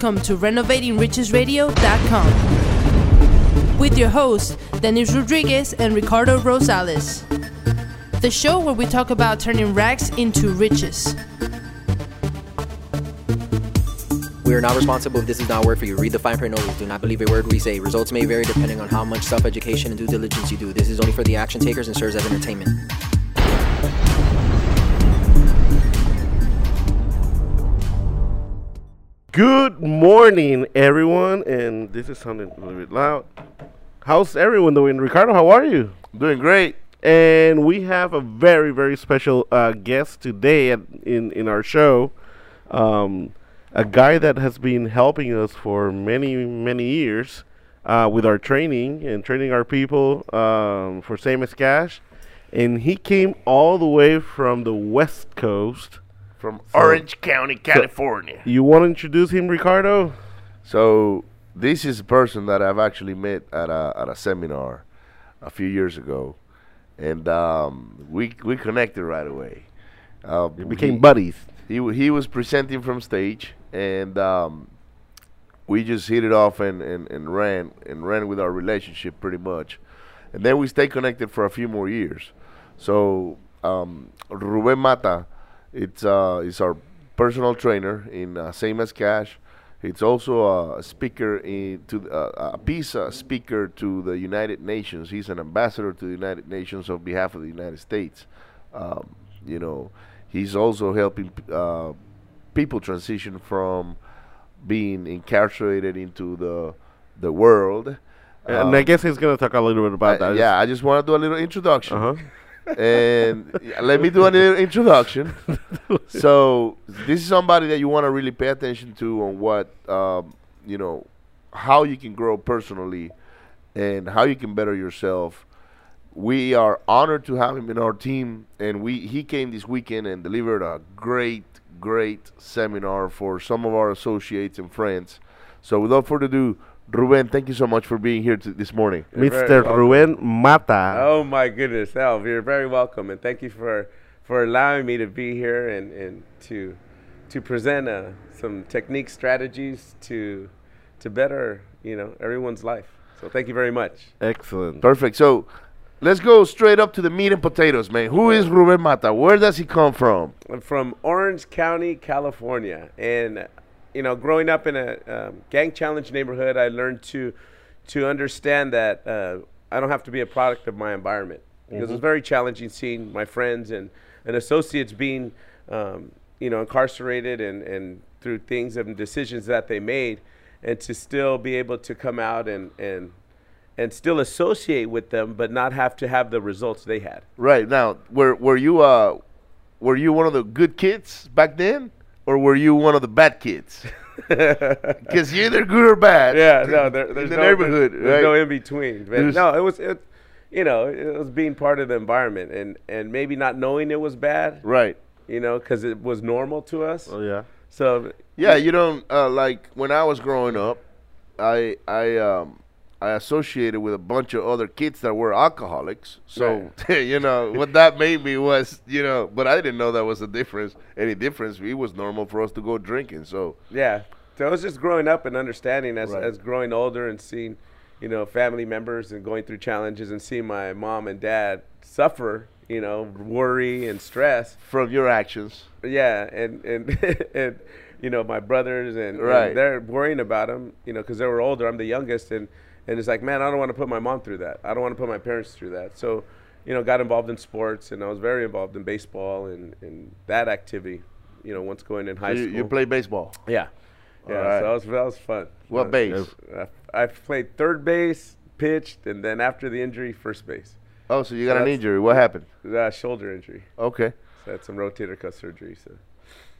Welcome to RenovatingRichesRadio.com with your hosts, Dennis Rodriguez and Ricardo Rosales. The show where we talk about turning rags into riches. We are not responsible if this is not work for you. Read the fine print only. Do not believe a word we say. Results may vary depending on how much self education and due diligence you do. This is only for the action takers and serves as entertainment. Good morning, everyone, and this is sounding a little bit loud. How's everyone doing? Ricardo, how are you? Doing great. And we have a very, very special uh, guest today at, in in our show. Um, a guy that has been helping us for many, many years uh, with our training and training our people um, for Same as Cash. And he came all the way from the West Coast. From Orange County, California. You want to introduce him, Ricardo? So this is a person that I've actually met at a at a seminar a few years ago, and um, we we connected right away. Uh, You became he- buddies. He he was presenting from stage, and um, we just hit it off and, and, and ran and ran with our relationship pretty much, and then we stayed connected for a few more years. So um, Ruben Mata, it's uh, is our personal trainer in uh, Same as Cash. It's also a speaker in to uh, a peace speaker to the United Nations. He's an ambassador to the United Nations on behalf of the United States. Um, you know, he's also helping uh, people transition from being incarcerated into the the world. and I guess he's going to talk a little bit about Uh, that. yeah, I just want to do a little introduction Uh huh. And let me do a little introduction. so this is somebody that you want to really pay attention to on what um, you know, how you can grow personally, and how you can better yourself. We are honored to have him in our team, and we he came this weekend and delivered a great, great seminar for some of our associates and friends. So without further ado, Ruben, thank you so much for being here to, this morning. You're Mr. Ruben Mata. Oh my goodness, Al, you're very welcome, and thank you for for allowing me to be here and, and to to present uh, some technique strategies to to better you know everyone's life. So thank you very much. Excellent. Perfect. So let's go straight up to the meat and potatoes, man. Who is Ruben Mata? Where does he come from? I'm from Orange County, California, and you know, growing up in a um, gang challenge neighborhood, I learned to to understand that uh, I don't have to be a product of my environment. Because it was very challenging seeing my friends and, and associates being um, you know incarcerated and, and through things and decisions that they made, and to still be able to come out and and and still associate with them, but not have to have the results they had. Right. Now, were were you uh were you one of the good kids back then, or were you one of the bad kids? Because you're either good or bad. Yeah, no, there, there's in the no, neighborhood, there's, right? there's no in between. But no, it was, it, you know, it was being part of the environment and and maybe not knowing it was bad, right. you know, because it was normal to us. Oh, yeah. So Yeah, you don't uh, like when I was growing up, I I um I associated with a bunch of other kids that were alcoholics. So you know what that made me was you know, but I didn't know that was a difference. Any difference? It was normal for us to go drinking. So yeah, so it was just growing up and understanding as Right. as growing older and seeing, you know, family members and going through challenges and seeing my mom and dad suffer, you know, worry and stress. from your actions, Yeah, and and and you know my brothers and, and Right. they're worrying about them, you know, because they were older. I'm the youngest, and and it's like, man, I don't want to put my mom through that. I don't want to put my parents through that. So, you know, got involved in sports, and I was very involved in baseball and and that activity. You know, once going in high you, school. you play baseball. Yeah, yeah. Alright. So that was that was fun. What Uh, base? I, I played third base, pitched, and then after the injury, first base. Oh, so you got an injury. What happened? Uh, shoulder injury. Okay, So I had some rotator cuff surgery. So.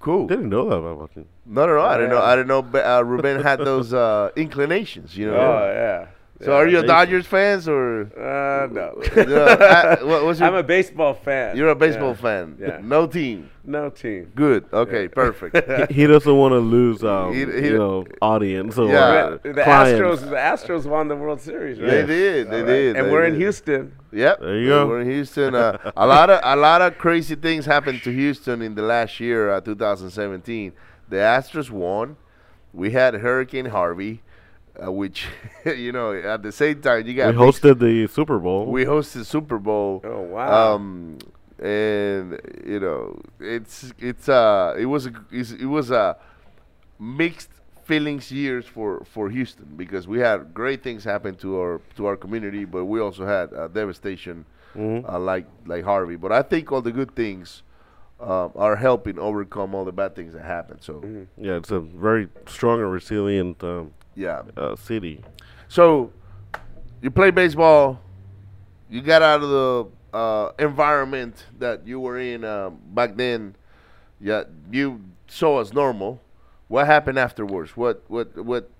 cool. Didn't know that about him. No, no, no. I didn't know. I didn't know. but, Uh, Ruben had those uh, inclinations. You know. Oh yeah. So Yeah, are you a amazing. Dodgers fans or? Uh, no. You uh, what, what's your, I'm a baseball fan. you're a baseball Yeah. fan. Yeah. No team. No team. Good. Okay. Perfect. He doesn't want to lose, um, He- he- you know, audience or Yeah. the clients. Astros, the Astros won the World Series, right? They did. They All right. did. And they we're in. Houston. Yep. There you go. We're in Houston. Uh, a lot of a lot of crazy things happened to Houston in the last year, uh, 2017. The Astros won, we had Hurricane Harvey, uh, which you know at the same time you got mixed- hosted the Super Bowl. we hosted Super Bowl. Oh, wow. Um, and you know, it's it's uh, it was a it's, it was a mixed feelings years for for Houston because we had great things happen to our to our community, but we also had uh, devastation Mhm. uh, like like Harvey. But I think all the good things uh, are helping overcome all the bad things that happen. So yeah, it's a very strong and resilient um, yeah. uh, city. So you play baseball. You got out of the uh, environment that you were in um, back then. Yeah, you saw as normal. What happened afterwards? What what what?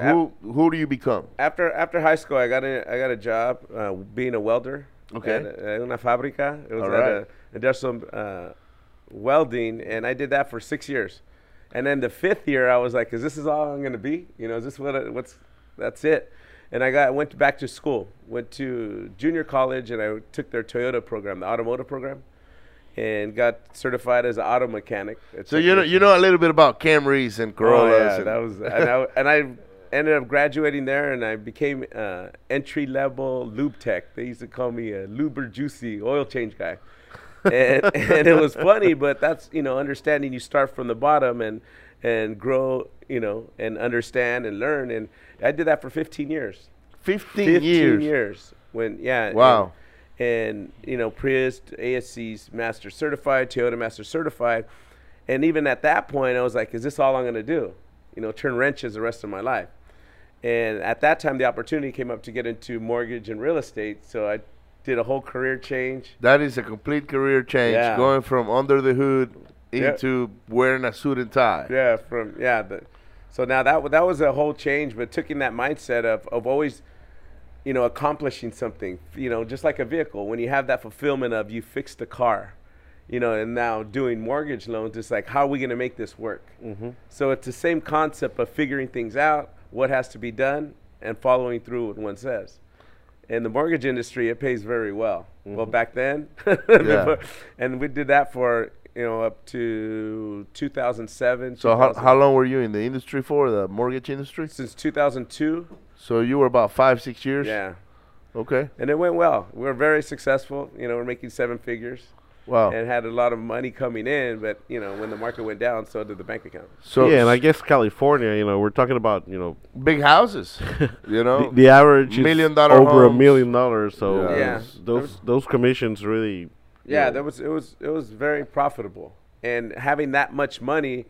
Who who do you become? after after high school, I got a I got a job uh, being a welder. Okay. At, at una fábrica. It was All at right. a industrial uh, welding, and I did that for six years. And then the fifth year, I was like, "Is this is all I'm gonna be? You know, is this what? I, what's? That's it." And I got went back to school. Went to junior college, and I took their Toyota program, the automotive program, and got certified as an auto mechanic. So you know you know a little bit about Camrys and Corollas. Oh, yeah, and- that was, and I, and I ended up graduating there, and I became uh, entry level lube tech. They used to call me a luber juicy oil change guy, and, and it was funny, but that's you know understanding you start from the bottom and and grow, you know, and understand and learn, and I did that for 15 years. 15, 15 years. years. When yeah. and- Wow. And, you know, Prius, ASE's Master Certified, Toyota Master Certified, and even at that point, I was like, "Is this all I'm going to do? You know, turn wrenches the rest of my life." And at that time, the opportunity came up to get into mortgage and real estate, so I did a whole career change. That is a complete career change, Yeah. going from under the hood Yeah. into wearing a suit and tie. Yeah, from yeah. The, so now that that was a whole change, but taking that mindset of of always, you know, accomplishing something. You know, just like a vehicle, when you have that fulfillment of you fixed the car, you know, and now doing mortgage loans, it's like how are we going to make this work? Mm-hmm. So it's the same concept of figuring things out, what has to be done, and following through what one says. In the mortgage industry, it pays very well. Well, mm-hmm. back then, Yeah. and we did that for you know up to 2007. So 2000 how long were you in the industry for, the mortgage industry? since 2002. So you were about five, six years? Yeah, Okay. and it went well. We were very successful. You know, we're making seven figures Wow. and had a lot of money coming in. But you know, when the market went down, so did the bank account. So yeah, and I guess California, you know, we're talking about, you know, big houses, you know? the average Million is dollar over a million dollars. So Yeah. Yeah. those those, those commissions really. Yeah, Yeah. that was it was it was very profitable, and having that much money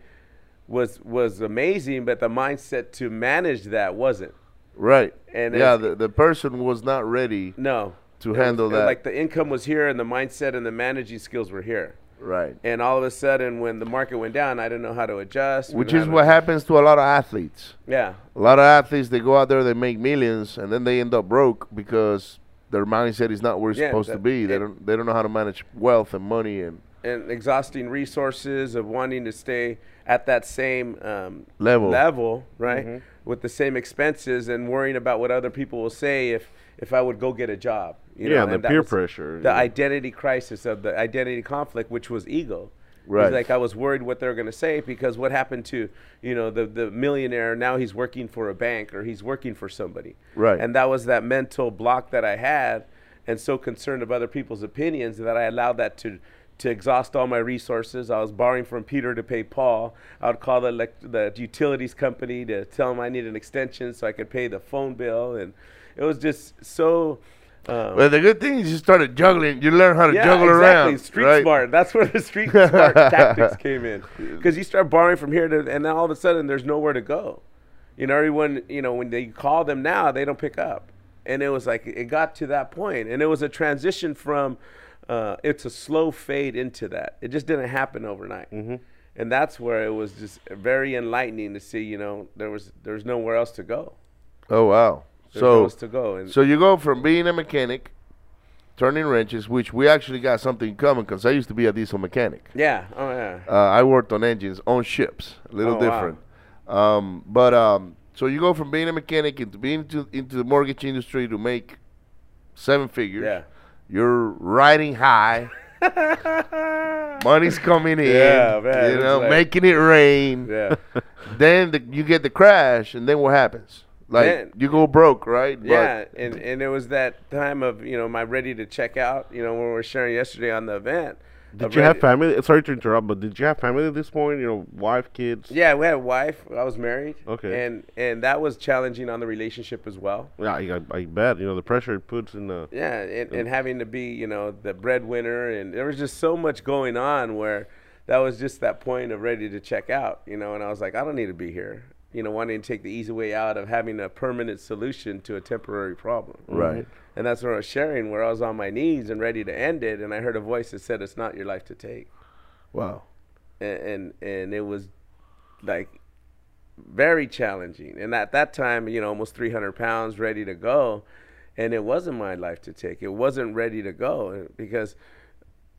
was was amazing. But the mindset to manage that wasn't. right. And yeah, the, the person was not ready No. To It handle was that. Like the income was here, and the mindset and the managing skills were here. right. And all of a sudden, when the market went down, I didn't know how to adjust. Which is what happens to a lot of athletes. Yeah, A lot of athletes, they go out there, they make millions, and then they end up broke because their mindset is not where it's Yeah, supposed to be. They don't they don't know how to manage wealth and money and and exhausting resources of wanting to stay at that same um, Level. level, right? Mm-hmm. With the same expenses and worrying about what other people will say if if I would go get a job. You Yeah, know, and the and peer pressure, the yeah. identity crisis of the identity conflict, which was ego. Right. was like I was worried what they were going to say because what happened to you know the the millionaire now he's working for a bank or he's working for somebody. Right. And that was that mental block that I had, and so concerned of other people's opinions that I allowed that to to exhaust all my resources. I was borrowing from Peter to pay Paul. I would call the elect- the utilities company to tell them I need an extension so I could pay the phone bill, and it was just so. Um, Well, the good thing is you started juggling. You learn how to yeah, juggle exactly. around. Street right? smart. That's where the street smart tactics came in. Because you start borrowing from here, to, and then all of a sudden there's nowhere to go. You know, everyone. You know, when they call them now, they don't pick up. And it was like it got to that point, and it was a transition from. Uh, it's a slow fade into that. It just didn't happen overnight. Mm-hmm. And that's where it was just very enlightening to see. You know, there was there's nowhere else to go. Oh wow. So to go. So you go from being a mechanic, turning wrenches, which we actually got something in common because I used to be a diesel mechanic. yeah, oh yeah. Uh, I worked on engines on ships, a little Oh, wow. different. Um, but um, so you go from being a mechanic into being into, into the mortgage industry to make seven figures. Yeah. You're riding high. Money's coming in. Yeah, man, You know, like- making it rain. yeah. Then the, you get the crash, and then what happens? Like Then- you go broke, right? But- Yeah, and and it was that time of you know my ready to check out. You know when we were sharing yesterday on the event. Did you have family? Sorry to interrupt, but did you have family at this point? You know, wife, kids. Yeah, we had a wife. I was married. Okay. And and that was challenging on the relationship as well. Yeah, I, I bet. You know the pressure it puts in the. Yeah, and, and having to be you know the breadwinner, and there was just so much going on where that was just that point of ready to check out. You know, and I was like, I don't need to be here. You know, wanting to take the easy way out of having a permanent solution to a temporary problem. Right. And that's what I was sharing, where I was on my knees and ready to end it, and I heard a voice that said, "It's not your life to take." Wow. and and, and it was like very challenging. And at that time, you know, almost 300 pounds, ready to go, and it wasn't my life to take. It wasn't ready to go because,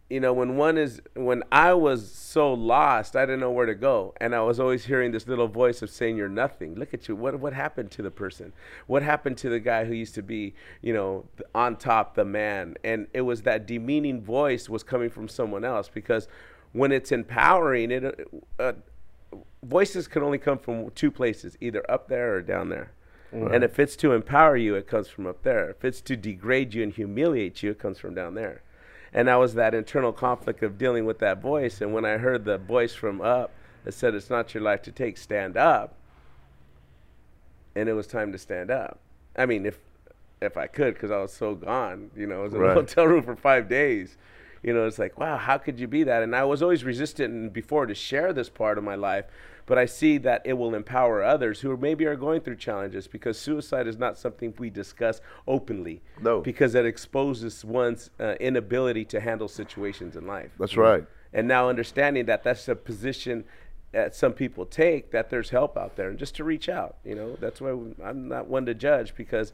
you know, when one is when I was so lost, I didn't know where to go, and I was always hearing this little voice of saying, "You're nothing. Look at you. What what happened to the person? What happened to the guy who used to be, you know, on top, the man?" And it was that demeaning voice was coming from someone else because when it's empowering, it uh, uh, voices can only come from two places, either up there or down there. And if it's to empower you, it comes from up there. If it's to degrade you and humiliate you, it comes from down there. And that was that internal conflict of dealing with that voice. And when I heard the voice from up that said, It's not your life to take, stand up. And it was time to stand up. I mean, if if I could, because I was so gone, you know, I was in Right. a hotel room for five days. You know, it's like, wow, how could you be that? And I was always resistant before to share this part of my life, but I see that it will empower others who maybe are going through challenges because suicide is not something we discuss openly. No. Because it exposes one's uh, inability to handle situations in life. That's right. And now understanding that that's a position that some people take, that there's help out there, and just to reach out. You know, that's why I'm not one to judge because,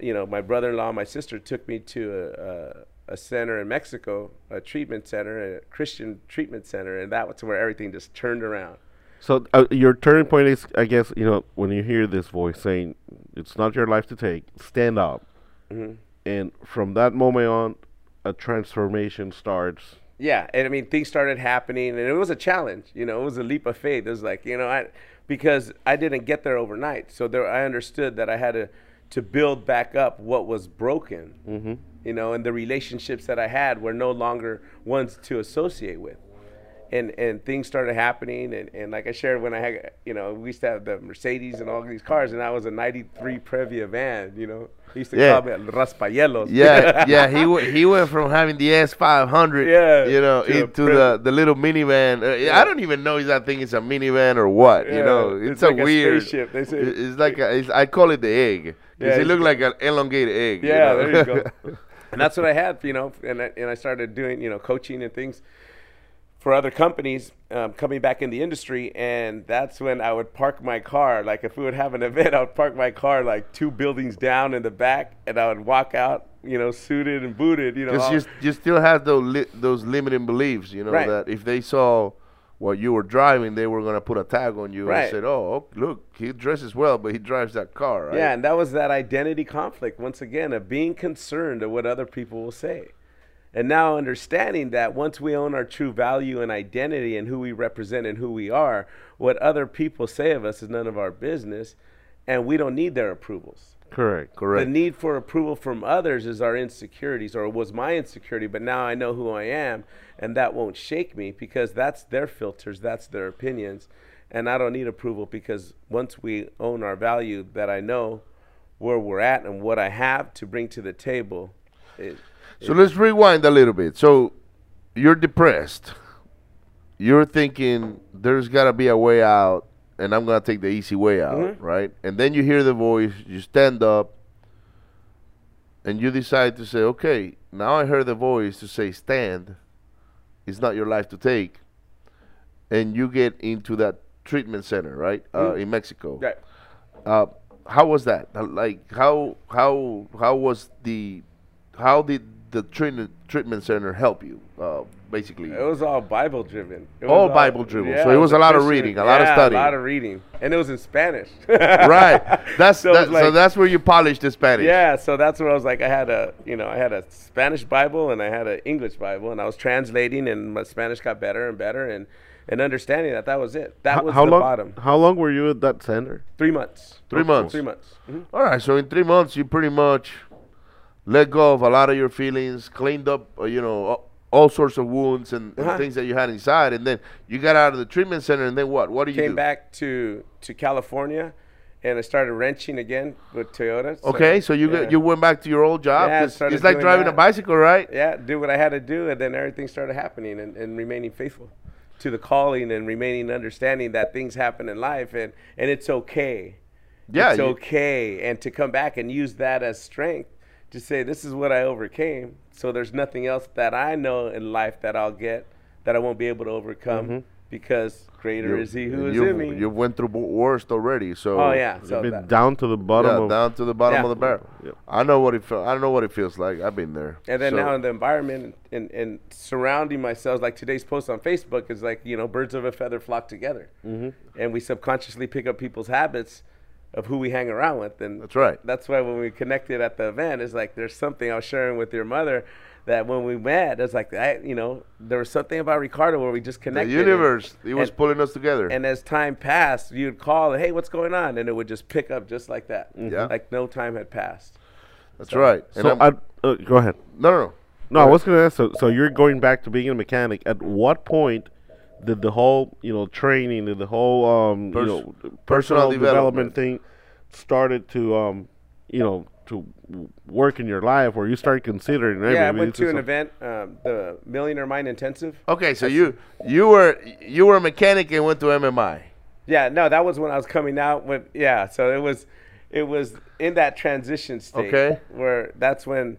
you know, my brother-in-law, my sister took me to a, a, a center in Mexico, a treatment center, a Christian treatment center, and that was where everything just turned around. So uh, your turning point is, I guess, you know, when you hear this voice saying, "It's not your life to take," stand up, Mm-hmm. and from that moment on, a transformation starts. Yeah, and I mean things started happening, and it was a challenge. You know, it was a leap of faith. It was like you know, I because I didn't get there overnight, so there I understood that I had to to build back up what was broken. Mm-hmm. You know, and the relationships that I had were no longer ones to associate with. And, and things started happening and, and like I shared when I had you know we used to have the Mercedes and all these cars and I was a '93 Previa van you know he used to Yeah. call me El Raspayelos Yeah, yeah. He w- he went from having the S five hundred, Yeah, you know, to into prim- the the little minivan. Uh, I don't even know if I think it's a minivan or what. you know, it's it's, a like a weird. spaceship, they say. It's like a, it's, I call it the egg because Yeah, it it's- looked like an elongated egg. you Yeah, know? there you go. and that's what I had, you know, and I, and I started doing, you know, coaching and things for other companies um, coming back in the industry, and that's when I would park my car. Like if we would have an event, I would park my car like two buildings down in the back, and I would walk out, you know, suited and booted, you know. Because all- you, you still have those li- those limiting beliefs, you know, Right. that if they saw what you were driving, they were gonna put a tag on you Right. and said, oh, "Oh, look, he dresses well, but he drives that car." Right? Yeah, and that was that identity conflict once again of being concerned of what other people will say. And now understanding that once we own our true value and identity and who we represent and who we are, what other people say of us is none of our business, and we don't need their approvals. Correct. correct. The need for approval from others is our insecurities, or was my insecurity, but now I know who I am, and that won't shake me because that's their filters, that's their opinions, and I don't need approval because once we own our value, that I know where we're at and what I have to bring to the table. It, So let's rewind a little bit. So you're depressed. You're thinking there's got to be a way out, and I'm going to take the easy way out, Mhm. right? And then you hear the voice, you stand up, and you decide to say, okay, now I heard the voice to say, stand. It's not your life to take. And you get into that treatment center, right, uh, in Mexico. right. Uh, how was that? Like how how how was the how did the treatment treatment center help you? Uh, basically, It was all Bible driven. All Bible-driven. yeah, So it was a lot of reading, a lot of study. yeah, studying. A lot of reading, and it was in Spanish. right. That's So that, like- so that's where you polished the Spanish. Yeah, so that's where I was like, I had a, you know, I had a Spanish Bible and I had an English Bible, and I was translating, and my Spanish got better and better, and and understanding that that was it. That How, was how the long? bottom. How long were you at that center? Three months. Three months. Three months. Mhm. All right. So in three months, you pretty much let go of a lot of your feelings, cleaned up, uh, you know, all, sorts of wounds and, and Uh-huh. things that you had inside, and then you got out of the treatment center, and then what? What do you Came do? back to to California, and I started wrenching again with Toyota. so- Okay, so you yeah. got, you went back to your old job. Yeah, It's- like driving a bicycle, right? yeah, do what I had to do, and then everything started happening, and, and remaining faithful to the calling, and remaining understanding that things happen in life, and and it's okay. Yeah, it's you- okay, and to come back and use that as strength to say this is what I overcame. So there's nothing else that I know in life that I'll get that I won't be able to overcome because greater Mm-hmm. You- is He who is you've, in me. You went through worst already, so oh yeah, You've so been that- down to the bottom yeah, of. down to the bottom Yeah. of the barrel. Yep. I know what it feel. I know what it feels like. I've been there. And then So- now in the environment and, and surrounding myself, like today's post on Facebook is like, you know, birds of a feather flock together. Mm-hmm. And we subconsciously pick up people's habits of who we hang around with. And That's right. That's why when we connected at the event, it's like there's something I was sharing with your mother that when we met, it's like, I, you know, there was something about Ricardo where we just connected. the connected. universe, it was and- pulling us together. And as time passed, you'd call, hey, what's going on? And it would just pick up just like that. Yeah. Like no time had passed. That's right. And So I'm- I, uh, go ahead. no, no, no. No, I was gonna ask. So, so you're going back to being a mechanic. At what point did the whole, you know, training, did the whole, um, Pers- you know, personal personal development. development thing started to, um, you know, to work in your life, where you started considering? hey, Yeah, I went to an some- event, um, the Millionaire Mind Intensive. Okay, so you you were you were a mechanic and went to MMI. Yeah, no, that was when I was coming out. With yeah, so it was, it was in that transition state. Okay. Where that's when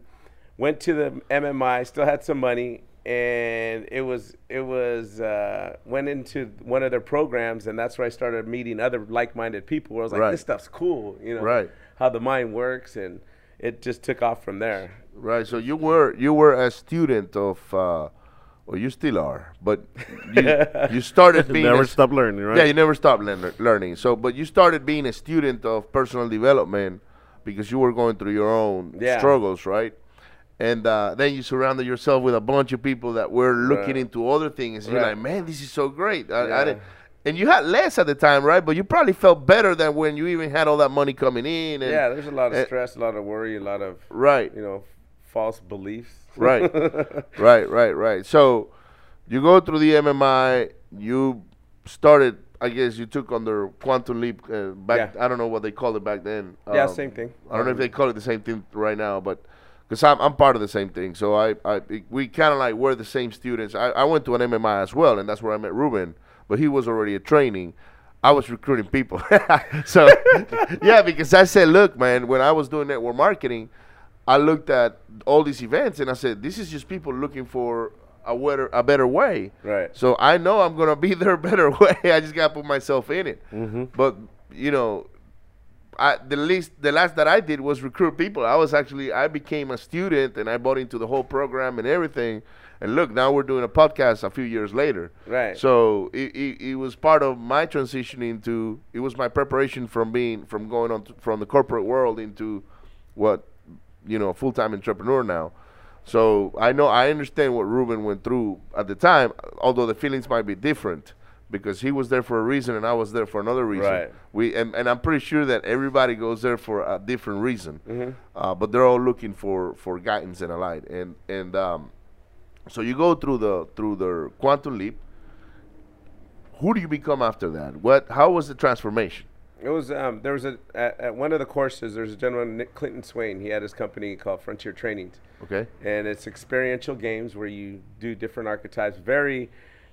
went to the MMI, still had some money, and it was it was uh, went into one of their programs, and that's where I started meeting other like-minded people. Where I was like, Right. this stuff's cool, you know, Right. How the mind works, and it just took off from there. Right. So you were you were a student of, uh, well, you still are, but you, you started being never a, stop learning, right? Yeah, you never stopped learn, learning. So, but you started being a student of personal development because you were going through your own Yeah. struggles, right? And uh, then you surrounded yourself with a bunch of people that were looking Right. into other things. And You're like, man, this is so great. I, I Yeah. didn't, and you had less at the time, right? But you probably felt better than when you even had all that money coming in. And, yeah, there's a lot of stress, a lot of worry, a lot of Right. you know, false beliefs. Right. right, right, right. So you go through the MMI. You started. I guess you took under Quantum Leap uh, back. Yeah. I don't know what they called it back then. Yeah, Um, same thing. I don't know if they call it the same thing right now, but because I'm I'm part of the same thing. So I, I we kind of like were the same students. I, I went to an MMI as well, and that's where I met Ruben. But he was already a training. I was recruiting people. so yeah, because I said, look, man, when I was doing network marketing, I looked at all these events and I said, this is just people looking for a better a better way. Right. So I know I'm gonna be their better way. I just gotta put myself in it. Mm-hmm. But you know, I the least the last that I did was recruit people. I was actually I became a student and I bought into the whole program and everything. And look, now we're doing a podcast a few years later. Right. So it, it, it was part of my transition into it was my preparation from being from going on to, from the corporate world into what you know a full time entrepreneur now. So I know I understand what Ruben went through at the time, although the feelings might be different because he was there for a reason and I was there for another reason. Right. We and, and I'm pretty sure that everybody goes there for a different reason, Mm-hmm. uh, but they're all looking for for guidance and a light. And and um, so you go through the through the quantum leap. Who do you become after that? What? How was the transformation? It was um, there was a at, at one of the courses. There's a gentleman Nick Clinton Swaine. He had his company called Frontier Trainings, Okay. and it's experiential games where you do different archetypes. Very,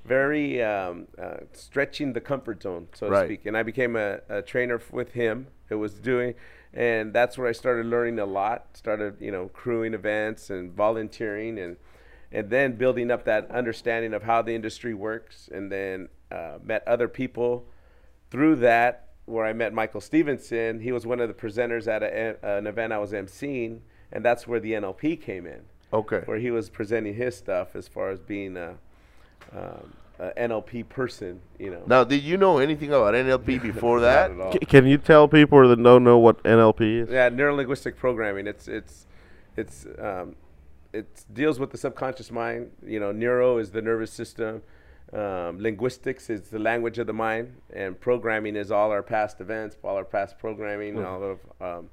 very um, uh, stretching the comfort zone, so Right. to speak. And I became a, a trainer with him. It was doing, and that's where I started learning a lot. Started you know crewing events and volunteering and and then building up that understanding of how the industry works, and then uh, met other people through that where I met Michael Stevenson. He was one of the presenters at a, an event I was emceeing, and that's where the NLP came in. Okay. where he was presenting his stuff as far as being a, um, a NLP person. You know, Now, did you know anything about NLP before that? Not at all. C- can you tell people that don't know what NLP is? Yeah, neuro linguistic programming. It's it's it's um, it deals with the subconscious mind. You know, neuro is the nervous system. Um, linguistics is the language of the mind, and programming is all our past events, all our past programming, all of um,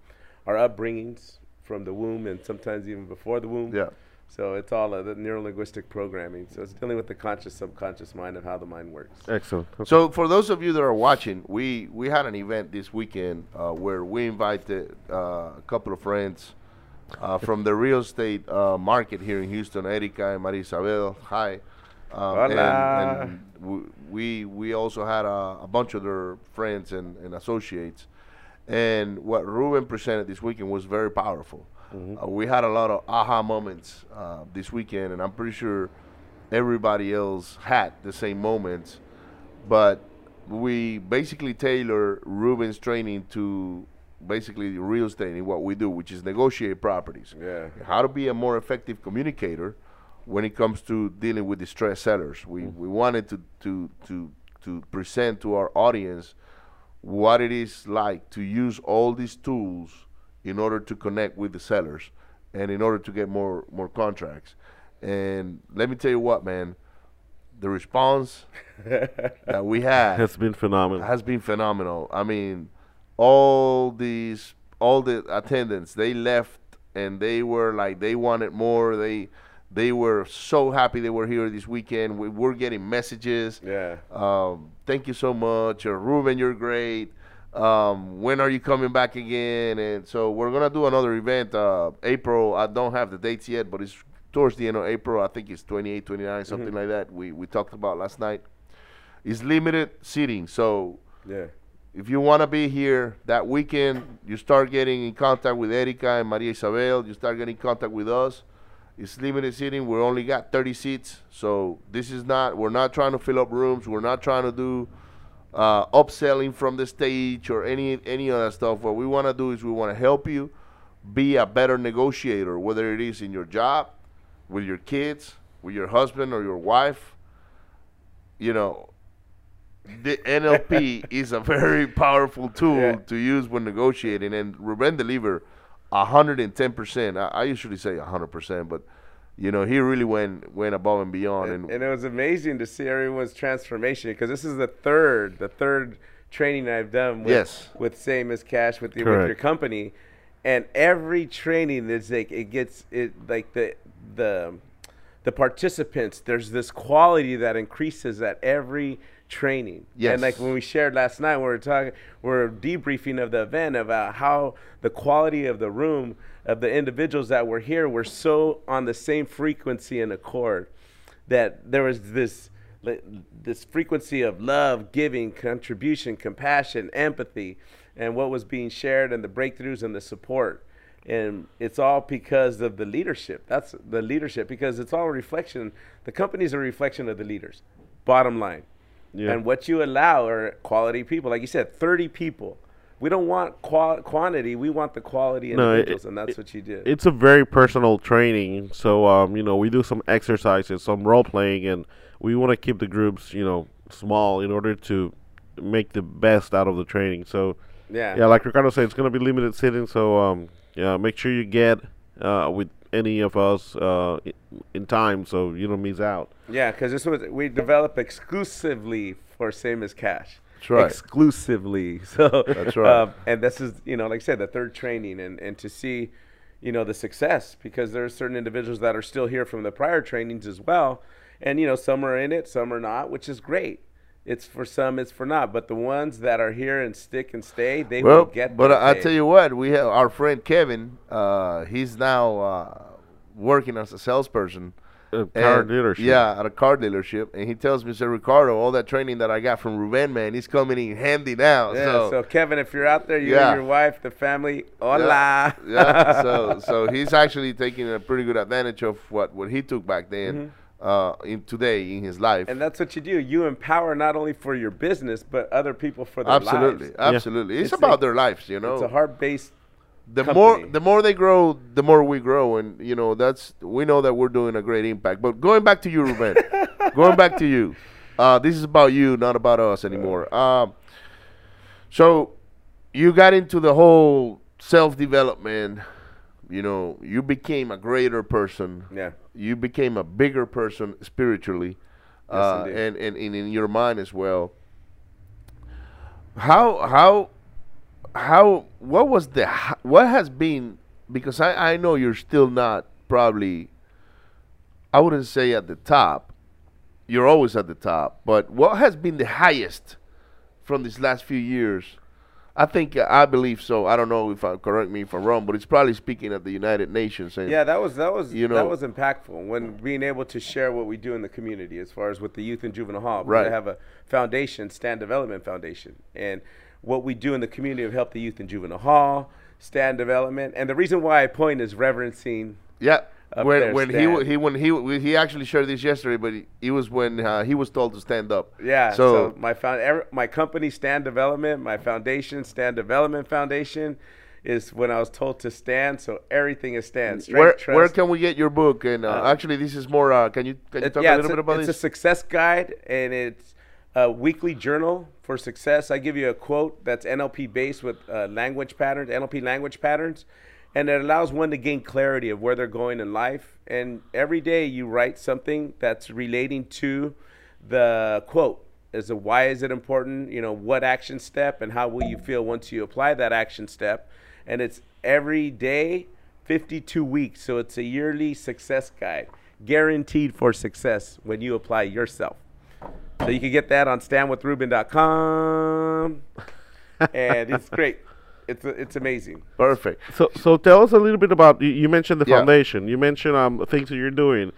our upbringings from the womb, and sometimes even before the womb. Yeah. So it's all of the neuro linguistic programming. So it's dealing with the conscious, subconscious mind of how the mind works. Excellent. Okay. So, for those of you that are watching, we, we had an event this weekend uh, where we invited uh, a couple of friends uh, from the real estate uh, market here in Houston, Erika and Maria Isabel. Hi. Um, and, Hola. and w- we we also had a, a bunch of their friends and, and associates. And what Ruben presented this weekend was very powerful. Uh, we had a lot of aha moments uh, this weekend, and I'm pretty sure everybody else had the same moments. But we basically tailor Ruben's training to basically real estate and what we do, which is negotiate properties. Yeah. How to be a more effective communicator when it comes to dealing with distressed sellers. We we wanted to to to to present to our audience what it is like to use all these tools in order to connect with the sellers and in order to get more more contracts. And let me tell you what, man, the response that we had has been phenomenal. has been phenomenal. I mean, all these all the attendants they left and they were like they wanted more. They they were so happy they were here this weekend. We were getting messages. Yeah. Um, thank you so much, or Ruben, you're great. Um, when are you coming back again? And so we're gonna do another event. Uh, April. I don't have the dates yet, but it's towards the end of April. I think it's 28, 29, something like that. We we talked about last night. It's limited seating, so Yeah. if you want to be here that weekend, you start getting in contact with Erika and Maria Isabel. You start getting in contact with us. It's limited seating. We only got 30 seats, so this is not. We're not trying to fill up rooms. We're not trying to do uh, upselling from the stage or any any of that stuff. What we want to do is we want to help you be a better negotiator, whether it is in your job, with your kids, with your husband or your wife. You know, the NLP is a very powerful tool Yeah. to use when negotiating, and Ruben deliver hundred and ten percent. I I usually say hundred percent, but you know he really went went above and beyond. and, And, it was amazing to see everyone's transformation because this is the third the third training I've done with, Yes. with same as cash with, the, with your company and every training is like it gets it like the the the participants there's this quality that increases at every training Yes. and like when we shared last night we were talking we are debriefing of the event about how the quality of the room of the individuals that were here were so on the same frequency and accord that there was this this frequency of love, giving, contribution, compassion, empathy, and what was being shared and the breakthroughs and the support. And it's all because of the leadership. That's the leadership because it's all a reflection. The company is a reflection of the leaders. Bottom line. Yeah. And what you allow are quality people. Like you said, 30 people. We don't want qual- quantity. We want the quality No, it- individuals, and that's what you did. it's a very personal training. So um, you know, we do some exercises, some role playing, and we want to keep the groups, you know, small in order to make the best out of the training. So yeah. yeah, like Ricardo said, it's gonna be limited sitting. So um, yeah, make sure you get uh with any of us uh in time so you don't miss out. Yeah, because this was we develop exclusively for same as cash. That's right. Exclusively. So That's right. Um, and this is you know like I said the third training and and to see you know the success because there are certain individuals that are still here from the prior trainings as well, and you know some are in it, some are not, which is great. It's for some, it's for not. But the ones that are here and stick and stay, they well, will get. There. But I, I day. tell you what, we have our friend Kevin. Uh, he's now uh, working as a salesperson. Uh, car And- dealership. Yeah, at a car dealership, and he tells me, "Sir Ricardo, all that training that I got from Ruben, man, he's coming in handy now." Yeah, so, so, Kevin, if you're out there, you Yeah. and your wife, the family, hola. Yeah, yeah. So so he's actually taking a pretty good advantage of what what he took back then, uh, in today in his life. Mm-hmm. And that's what you do. You empower not only for your business, but other people for their absolutely, lives. absolutely, it's, It's about like- their lives, you know. It's a heart-based the company. more the more they grow, the more we grow, and you know that's we know that we're doing a great impact. But going back to you, Ruben, going back to you, uh, this is about you, not about us anymore. Um, so you got into the whole self development. You know, you became a greater person. Yeah. You became a bigger person spiritually, uh, indeed. and, and and in your mind as well. How how how what was the what has been because I I know you're still not probably I wouldn't say at the top. You're always at the top, but what has been the highest from these last few years? I think uh, I believe so. I don't know if I correct me if I'm wrong, but it's probably speaking at the United Nations. And Yeah, that was that was You know- that was impactful when being able to share what we do in the community as far as with the youth and juvenile hall. Right. We have a foundation, Stand Development Foundation, and what we do in the community of help the youth and juvenile hall, Stand Development, and the reason why I point is reverencing. Yeah. Up when when he stand. he when he he actually shared this yesterday, but he, it was when uh, he was told to stand up. Yeah. So, So, my found every, my company Stand Development, my foundation Stand Development Foundation, is when I was told to stand. So everything is stand. Strength, where where can we get your book? And uh, Uh, actually, this is more. Uh, can you can you talk yeah, a little it's bit about it's this? It's a success guide and it's a weekly journal for success. I give you a quote that's NLP based with uh, language patterns, NLP language patterns, and it allows one to gain clarity of where they're going in life. And every day you write something that's relating to the quote. Is a why is it important? You know, what action step and how will you feel once you apply that action step? And it's every day, 52 weeks. So it's a yearly success guide, guaranteed for success when you apply yourself. So you can get that on standwithruben.com. and it's great. It's, it's amazing. Perfect. So, so tell us a little bit about. You, you mentioned the Yeah. foundation. You mentioned um things that you're doing.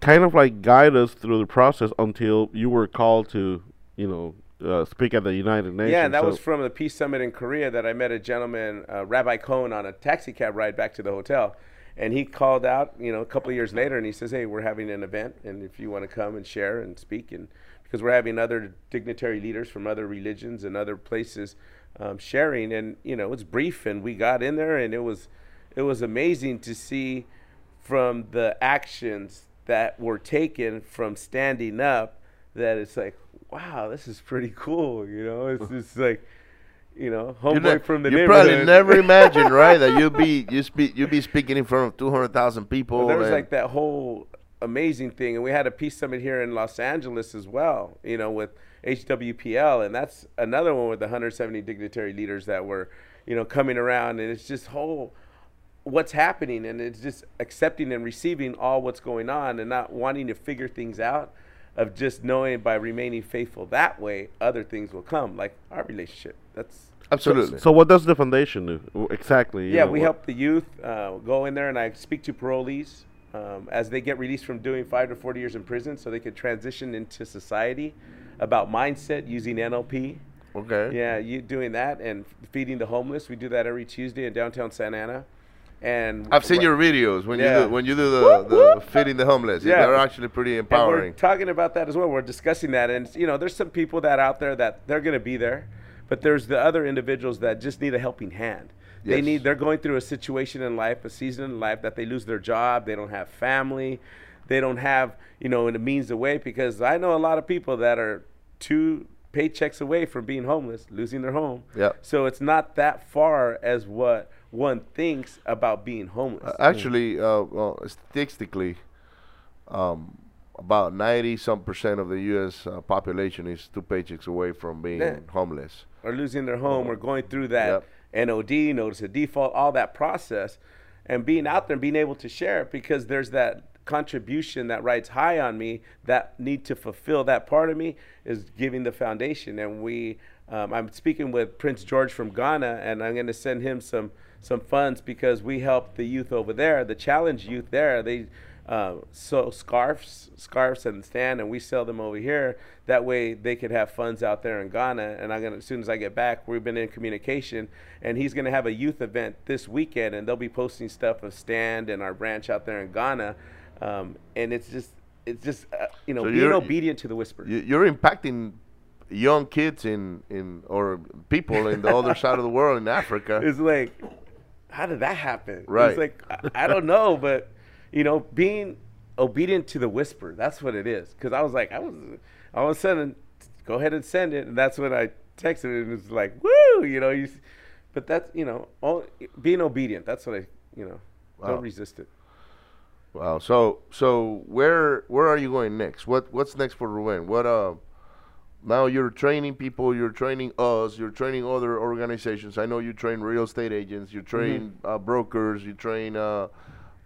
Kind of like guide us through the process until you were called to, you know, uh, speak at the United Nations. Yeah, and that So- was from the Peace Summit in Korea that I met a gentleman, uh, Rabbi Cohen, on a taxi cab ride back to the hotel. And he called out, you know, a couple of years later, and he says, "Hey, we're having an event, and if you want to come and share and speak, and because we're having other dignitary leaders from other religions and other places um, sharing, and you know, it's brief, and we got in there, and it was, it was amazing to see from the actions that were taken from standing up that it's like, wow, this is pretty cool. You know, it's just like, you know, homeboy from the you neighborhood. probably never imagined, right, that you'd be you speak you'd be speaking in front of two hundred thousand people. But there was like that whole amazing thing, and we had a peace summit here in Los Angeles as well. You know, with HWPL, and that's another one with the 170 dignitary leaders that were, you know, coming around, and it's just whole what's happening, and it's just accepting and receiving all what's going on, and not wanting to figure things out. Of just knowing by remaining faithful that way, other things will come, like our relationship. That's absolutely. So, what does the foundation do exactly? yeah, know, we what- help the youth uh, go in there, and I speak to parolees um, as they get released from doing five to 40 years in prison so they could transition into society about mindset using NLP. okay. Yeah, you doing that and feeding the homeless. We do that every Tuesday in downtown Santa Ana. And I've seen your videos when Yeah. you do when you do the, the feeding the homeless. Yeah. They're actually pretty And we're empowering. talking about that as well. We're discussing that, and you know, there's some people that out there that they're going to be there, but there's the other individuals that just need a helping hand. They need. They're going through a situation in life, a season in life that they lose their job. They don't have family. They don't have you know, the means away. Because I know a lot of people that are two paychecks away from being homeless, losing their home. Yep. So it's not that far as what one thinks about being homeless. Uh, Actually, uh, well, statistically, um, about ninety some percent of the U.S. Uh, population is two paychecks away from being Yeah. homeless. or losing their home or going through that Yep. NOD, notice of default, all that process, and being out there and being able to share it because there's that contribution that rides high on me that need to fulfill that part of me is giving the foundation. And we, um, I'm speaking with Prince George from Ghana, and I'm going to send him some some funds because we help the youth over there, the challenge youth there. They uh, sew scarves, scarves and stand, and we sell them over here. That way, they could have funds out there in Ghana. And I'm gonna, as soon as I get back, we've been in communication, and he's gonna have a youth event this weekend, and they'll be posting stuff of stand and our branch out there in Ghana. Um, and it's just, it's just, uh, you know, So being obedient to the whisper. You're impacting young kids in, in or people in the other side of the world in Africa. It's like how did that happen? Right. It's like I, I don't know, but you know, being obedient to the whisper. That's what it is. Because I was like, I was all of a sudden, go ahead and send it, and that's when I texted it, and it was like, woo, you know. You, but that's you know, all, being obedient. That's what I, you know, Wow. don't resist it. Wow. So so where where are you going next? What what's next for Ruben? What uh now you're training people, you're training us, you're training other organizations. I know you train real estate agents, you train Mm-hmm. uh, brokers, you train uh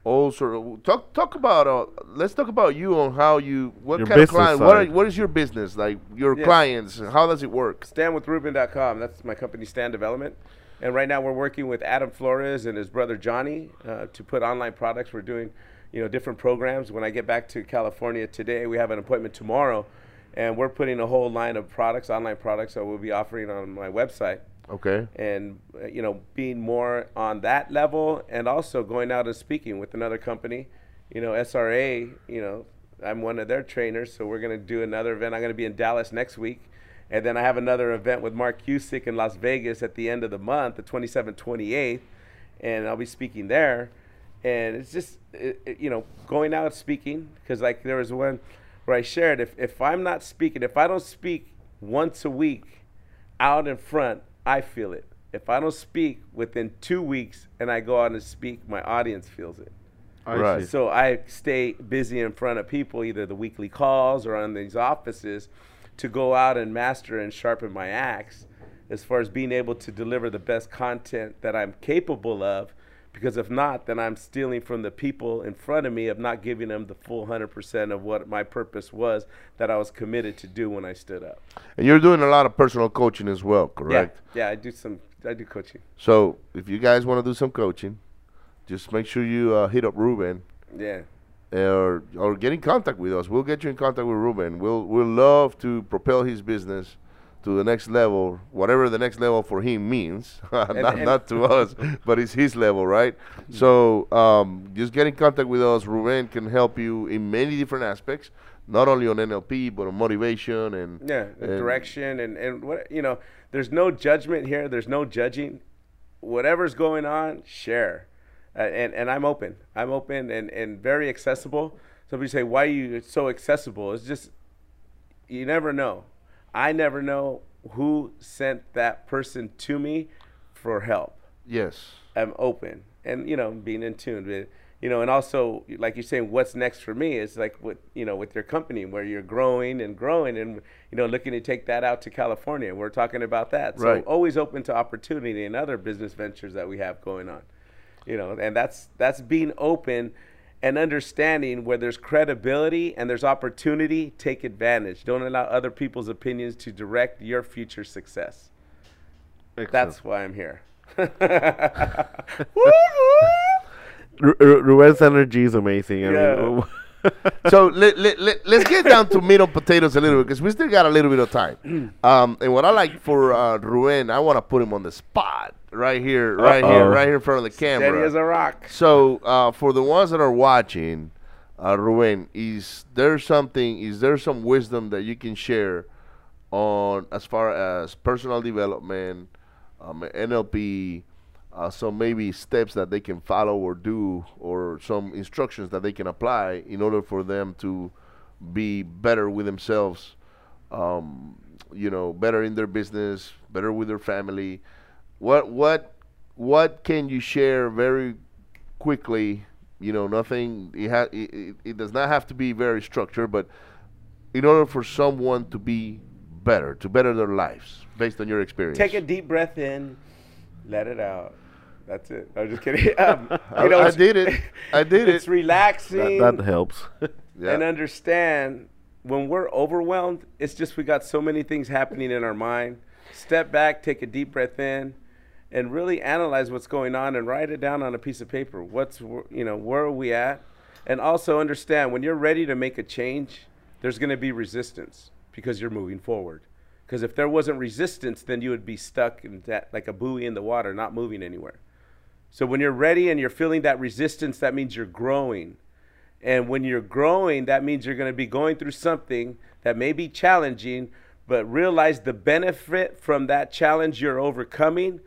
all sort of talk talk about uh let's talk about you on how you what Your kind of client what are, what is your business like your Yeah. clients how does it work StandWithRuben.com. That's my company, Stand Development. And right now we're working with Adam Flores and his brother Johnny uh, to put online products. We're doing, you know, different programs. When I get back to California today, we have an appointment tomorrow, and we're putting a whole line of products, online products, that we'll be offering on my website. okay And uh, you know, being more on that level, and also going out and speaking with another company. You know, SRA. You know, I'm one of their trainers, so we're gonna do another event. I'm gonna be in Dallas next week. And then I have another event with Mark Cusick in Las Vegas at the end of the month, the 27th, 28th, and I'll be speaking there. And it's just, it, it- you know, going out speaking, because like there was one where I shared, if, if I'm not speaking, if I don't speak once a week out in front, I feel it. If I don't speak within two weeks and I go out and speak, my audience feels it. I Right. see. So I stay busy in front of people, either the weekly calls or on these offices, to go out and master and sharpen my axe as far as being able to deliver the best content that I'm capable of. Because if not, then I'm stealing from the people in front of me of not giving them the full 100% of what my purpose was that I was committed to do when I stood up. and you're doing a lot of personal coaching as well correct Yeah, yeah, I do some, I do coaching. so if you guys want to do some coaching just make sure you uh, hit up Ruben Yeah. or or get in contact with us. We'll get you in contact with Ruben. We'll we'll love to propel his business to the next level, whatever the next level for him means. not and- not to us, but it's his level, right? So um, just get in contact with us. Ruben can help you in many different aspects, not only on NLP but on motivation and Yeah, and- direction and and what you know. There's no judgment here. There's no judging. Whatever's going on, share, uh, and and I'm open. I'm open and and very accessible. Somebody say, "Why are you so accessible?" It's just you never know. I never know who sent that person to me for help. Yes. I'm open and you know being in tune with you know and also like you're saying what's next for me is like with you know with your company where you're growing and growing and you know looking to take that out to California we're talking about that so Right. always open to opportunity and other business ventures that we have going on you know and that's that's being open and understanding where there's credibility and there's opportunity take advantage. Don't allow other people's opinions to direct your future success. That's why I'm here. Ru- Ru- Ruben's energy is amazing. I mean, so let, let, let, let's get down to meat and potatoes a little bit because we still got a little bit of time. Um, and what I like for uh, Ruben, I want to put him on the spot right here, right here, Uh-oh. right here in front of the steady camera. as a rock So uh, for the ones that are watching, uh, Ruben, is there something? Is there some wisdom that you can share on as far as personal development, um, NLP, uh, some maybe steps that they can follow or do, or some instructions that they can apply in order for them to be better with themselves, um, you know, better in their business, better with their family. What what what can you share very quickly? You know, nothing. It, ha- it, it, it does not have to be very structured, but in order for someone to be better, to better their lives, based on your experience. Take a deep breath in, let it out. That's it. I'm just kidding. Um, I- you know, I did it. I did it. It's relaxing that, that helps. Yeah. and understand when we're overwhelmed. It's just we got so many things happening in our mind. Step back, take a deep breath in, and really analyze what's going on and write it down on a piece of paper. What's you know where are we at, and also understand when you're ready to make a change, there's going to be resistance because you're moving forward. Because if there wasn't resistance, then you would be stuck in that like a buoy in the water, not moving anywhere. So when you're ready and you're feeling that resistance, that means you're growing. And when you're growing, that means you're going to be going through something that may be challenging, but realize the benefit from that challenge you're overcoming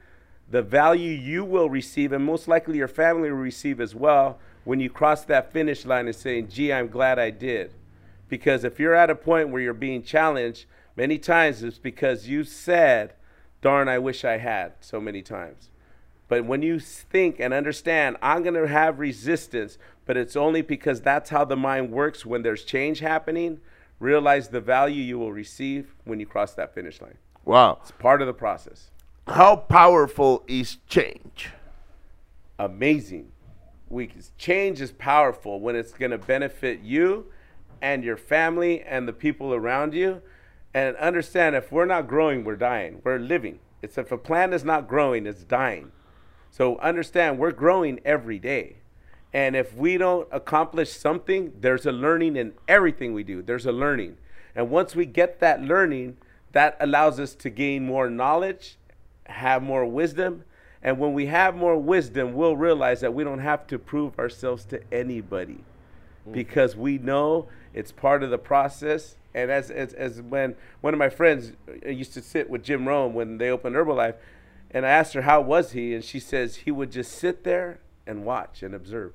the value you will receive, and most likely your family will receive as well, when you cross that finish line and saying, gee, I'm glad I did. Because if you're at a point where you're being challenged, many times it's because you said, darn, I wish I had so many times. But when you think and understand, I'm going to have resistance, but it's only because that's how the mind works when there's change happening. Realize the value you will receive when you cross that finish line. Wow. It's part of the process. How powerful is change? Amazing. We, change is powerful when it's going to benefit you and your family and the people around you. And understand if we're not growing, we're dying. We're living. It's if a plant is not growing, it's dying. So understand we're growing every day. And if we don't accomplish something, there's a learning in everything we do. There's a learning. And once we get that learning, that allows us to gain more knowledge, have more wisdom. And when we have more wisdom, we'll realize that we don't have to prove ourselves to anybody because we know it's part of the process. And as, as, as when one of my friends uh, used to sit with Jim Rohn when they opened Herbalife, and I asked her, How was he? And she says, He would just sit there and watch and observe.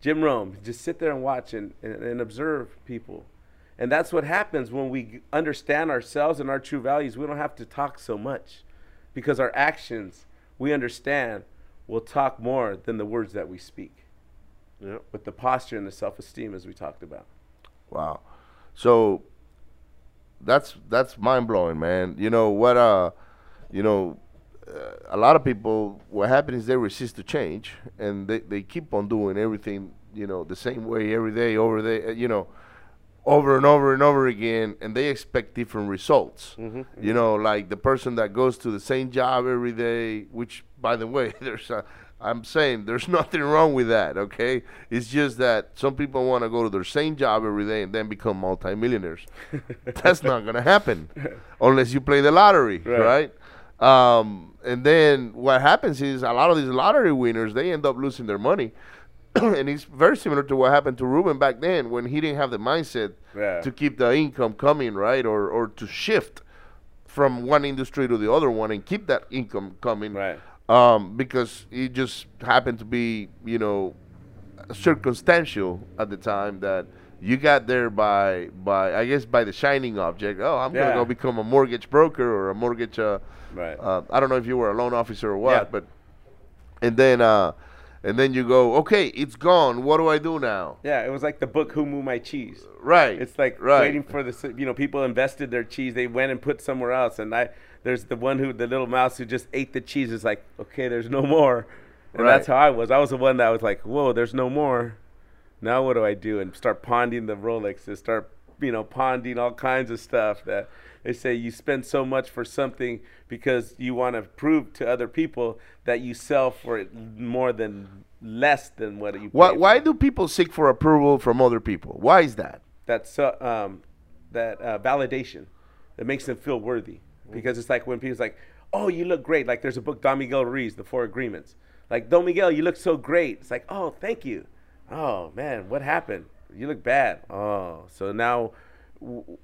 Jim Rohn, just sit there and watch and, and, and observe people. And that's what happens when we understand ourselves and our true values. We don't have to talk so much because our actions, we understand, will talk more than the words that we speak Yeah. with the posture and the self esteem as we talked about. Wow. So that's that's mind blowing, man. You know what? Uh, you know, uh, a lot of people. What happens is they resist to change, and they they keep on doing everything. You know, the same way every day, over there. You know, over and over and over again, and they expect different results. You know, like the person that goes to the same job every day, which, by the way, there's a, I'm saying there's nothing wrong with that, okay? It's just that some people want to go to their same job every day and then become multimillionaires. That's not going to happen unless you play the lottery, right? Um, and then what happens is a lot of these lottery winners, they end up losing their money. and it's very similar to what happened to Ruben back then when he didn't have the mindset Yeah. to keep the income coming, right? Or, or to shift from one industry to the other one and keep that income coming Right. um, because it just happened to be, you know, circumstantial at the time that you got there by, by I guess, by the shining object. Oh, I'm Yeah. gonna go become a mortgage broker or a mortgage. Uh, Right. uh, I don't know if you were a loan officer or what, Yeah. but and then uh, and then you go, okay, it's gone. What do I do now? Yeah, it was like the book Who Moved My Cheese. Right. It's like right. waiting for the you know people invested their cheese. They went and put somewhere else, and I there's the one who the little mouse who just ate the cheese is like okay, there's no more, and that's how I was. I was the one that was like, whoa, there's no more. Now what do I do? And start ponding the Rolexes, start you know ponding all kinds of stuff that they say you spend so much for something because you want to prove to other people that you sell for it more than less than what you. Why, why do people seek for approval from other people? Why is that? that so, um, that uh, validation that makes them feel worthy. Because it's like when people's like oh you look great. Like there's a book Don Miguel Ruiz the four agreements. Like Don Miguel you look so great. It's like oh thank you. Oh man what happened? You look bad. Oh so now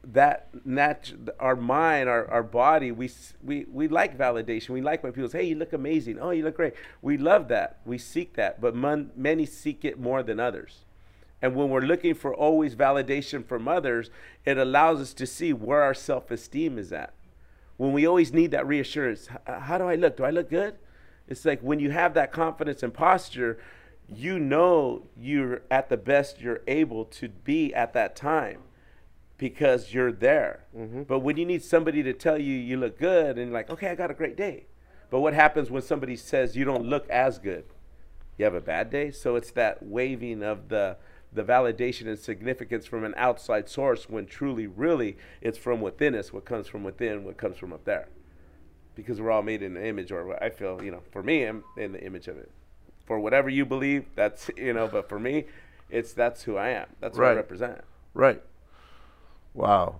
that nat- our mind our, our body we, we we like validation. We like when people say hey you look amazing. Oh you look great. We love that. We seek that. But mon- many seek it more than others. And when we're looking for always validation from others, it allows us to see where our self esteem is at. When we always need that reassurance, how do I look? Do I look good? It's like when you have that confidence and posture, you know you're at the best you're able to be at that time because you're there. Mm-hmm. But when you need somebody to tell you you look good and you're like, okay, I got a great day. But what happens when somebody says you don't look as good? you have a bad day so it's that waving of the the validation and significance from an outside source when truly really it's from within us what comes from within what comes from up there because we're all made in the image or i feel you know for me i'm in the image of it for whatever you believe that's you know but for me it's that's who i am that's what i represent Right. Wow.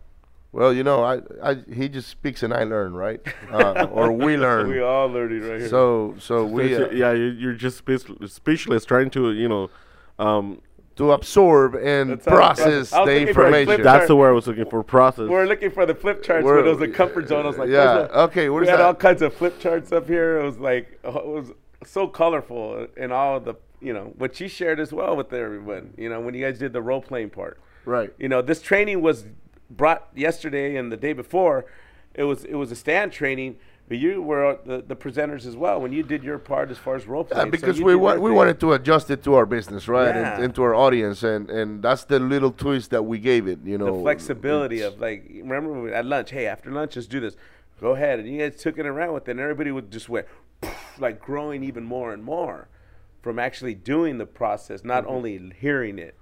Well, you know, I, I he just speaks and I learn, right? Uh, or we learn. we all learning right here So so we uh, yeah, you- you're just speech- speechless, trying to you know um, to absorb and process I the looking for a clip information. That's the word I was looking for. Process. We're looking for the flip charts, We're- but it was the comfort zone. I was like, yeah, "Where's the-" okay, what we had that? all kinds of flip charts up here. It was like, oh, it was so colorful, and all the, you know, what you shared as well with everyone. You know, when you guys did the role playing part. Right. You know, this training was brought yesterday and the day before. It was it was a stand training, but you were the, the presenters as well when you did your part as far as role Yeah, playing. because we wa- we wanted to adjust it to our business, right, Yeah. and, and to our audience, and and that's the little twist that we gave it. You know, the flexibility of like remember at lunch hey after lunch let's do this go ahead and you guys took it around with it and everybody would just went like growing even more and more from actually doing the process not Mm-hmm. only hearing it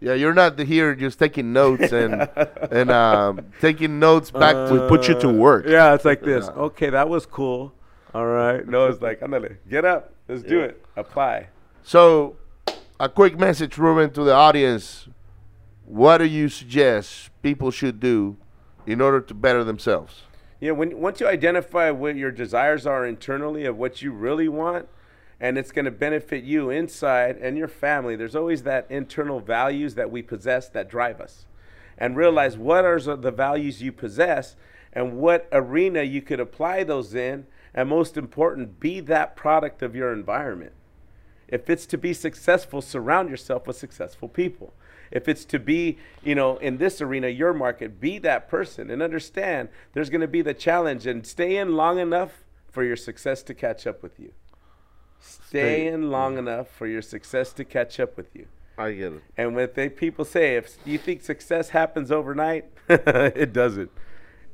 Yeah, you're not here just taking notes and and um, taking notes back we to. put you to work. yeah it's like this Yeah. okay that was cool all right no it's like andale, get up let's do it apply So, a quick message, Ruben, to the audience. What do you suggest people should do in order to better themselves? Yeah, when once you identify what your desires are internally of what you really want, and it's going to benefit you inside and your family, there's always that internal values that we possess that drive us. And realize what are the values you possess and what arena you could apply those in, and most important, be that product of your environment. If it's to be successful, surround yourself with successful people. If it's to be, you know, in this arena, your market, be that person and understand there's going to be the challenge and stay in long enough for your success to catch up with you. Stay in long enough for your success to catch up with you. I get it. And when they people say, if you think success happens overnight, it doesn't.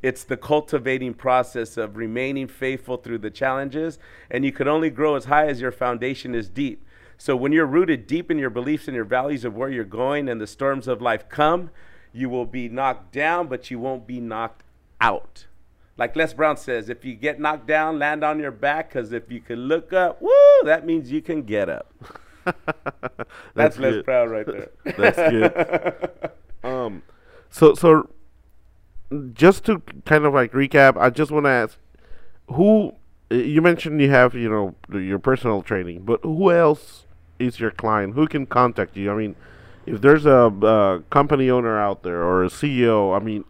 It's the cultivating process of remaining faithful through the challenges, and you can only grow as high as your foundation is deep. So when you're rooted deep in your beliefs and your values of where you're going, and the storms of life come, you will be knocked down, but you won't be knocked out. Like Les Brown says, if you get knocked down, land on your back, because if you can look up, woo, that means you can get up. That's, Les good. Brown right there. That's good. um, so so just to kind of like recap, I just want to ask who you mentioned you have you know your personal training, but who else is your client? Who can contact you? I mean, if there's a uh, company owner out there or a CEO, I mean,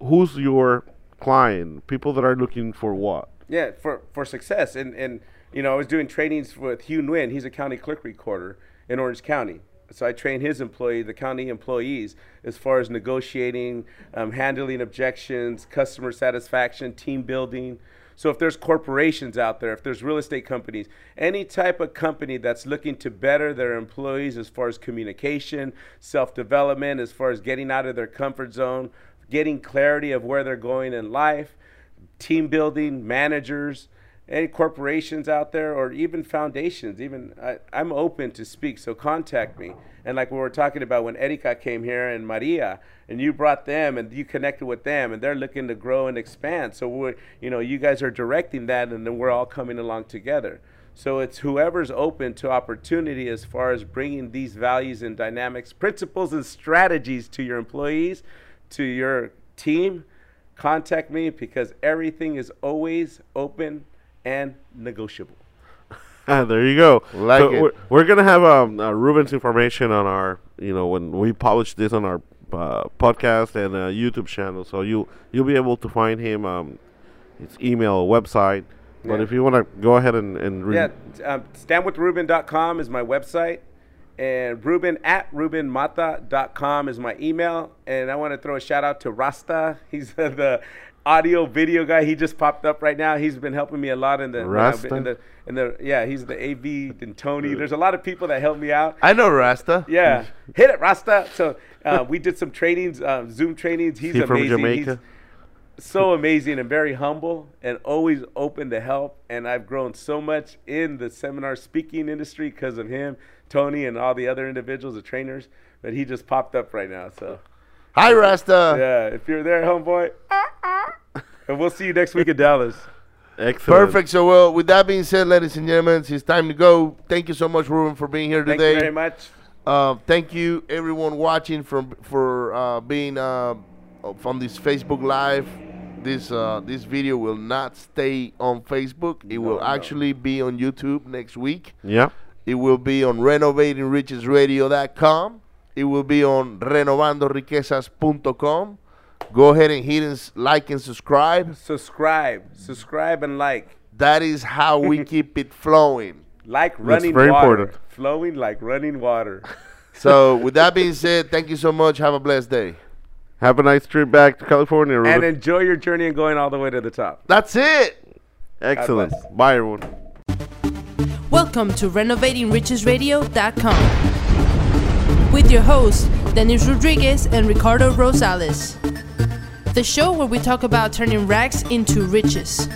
who's your client? People that are looking for what? Yeah, for for success, and and you know, I was doing trainings with Hugh Nguyen. He's a county clerk recorder in Orange County. So I train his employee, the county employees, as far as negotiating, um, handling objections, customer satisfaction, team building. So if there's corporations out there, if there's real estate companies, any type of company that's looking to better their employees as far as communication, self-development, as far as getting out of their comfort zone, getting clarity of where they're going in life, team building, managers, any corporations out there, or even foundations. Even I, I'm open to speak, so contact me. And like we were talking about when Erika came here and Maria, and you brought them and you connected with them, and they're looking to grow and expand. So we're, you know, you guys are directing that, and then we're all coming along together. So it's whoever's open to opportunity as far as bringing these values and dynamics, principles and strategies to your employees, to your team. Contact me because everything is always open and negotiable. Ah, there you go. Like so it. We're, we're gonna have um, uh, Ruben's information on our, you know, when we publish this on our uh, podcast and uh, YouTube channel, so you you'll be able to find him. Um, his email, website. But Yeah. if you want to go ahead and and read, Yeah, um, standwithruben.com is my website. And Ruben at RubenMata.com is my email. And I want to throw a shout out to Rasta. He's the audio video guy. He just popped up right now. He's been helping me a lot in the when in the in the yeah. He's the AV and Tony. There's a lot of people that help me out. I know Rasta. Yeah, hit it, Rasta. So uh, we did some trainings, um, Zoom trainings. He's He from. Jamaica? He's so amazing and very humble and always open to help. And I've grown so much in the seminar speaking industry because of him, Tony, and all the other individuals, the trainers. But he just popped up right now. So Hi, Rasta. yeah, if you're there, homeboy, and we'll see you next week in Dallas. excellent. Perfect. So, well, with that being said, ladies and gentlemen, it's time to go. Thank you so much, Ruben, for being here today. Thank you very much. Uh, thank you, everyone watching from for uh, being uh, from this Facebook Live. This uh, this video will not stay on Facebook. It will no. actually be on YouTube next week. Yeah. It will be on renovatingrichesradio.com. it will be on renovandoriquezas.com. Go ahead and hit and s- like and subscribe. Subscribe, subscribe, and like. That is how we keep it flowing. Like running very water. important. Flowing like running water. So, with that being said, thank you so much. Have a blessed day. Have a nice trip back to California, and enjoy your journey and going all the way to the top. That's it. Excellent. bless. Bye, everyone. Welcome to RenovatingRichesRadio.com with your hosts, Dennis Rodriguez and Ricardo Rosales. The show where we talk about turning rags into riches.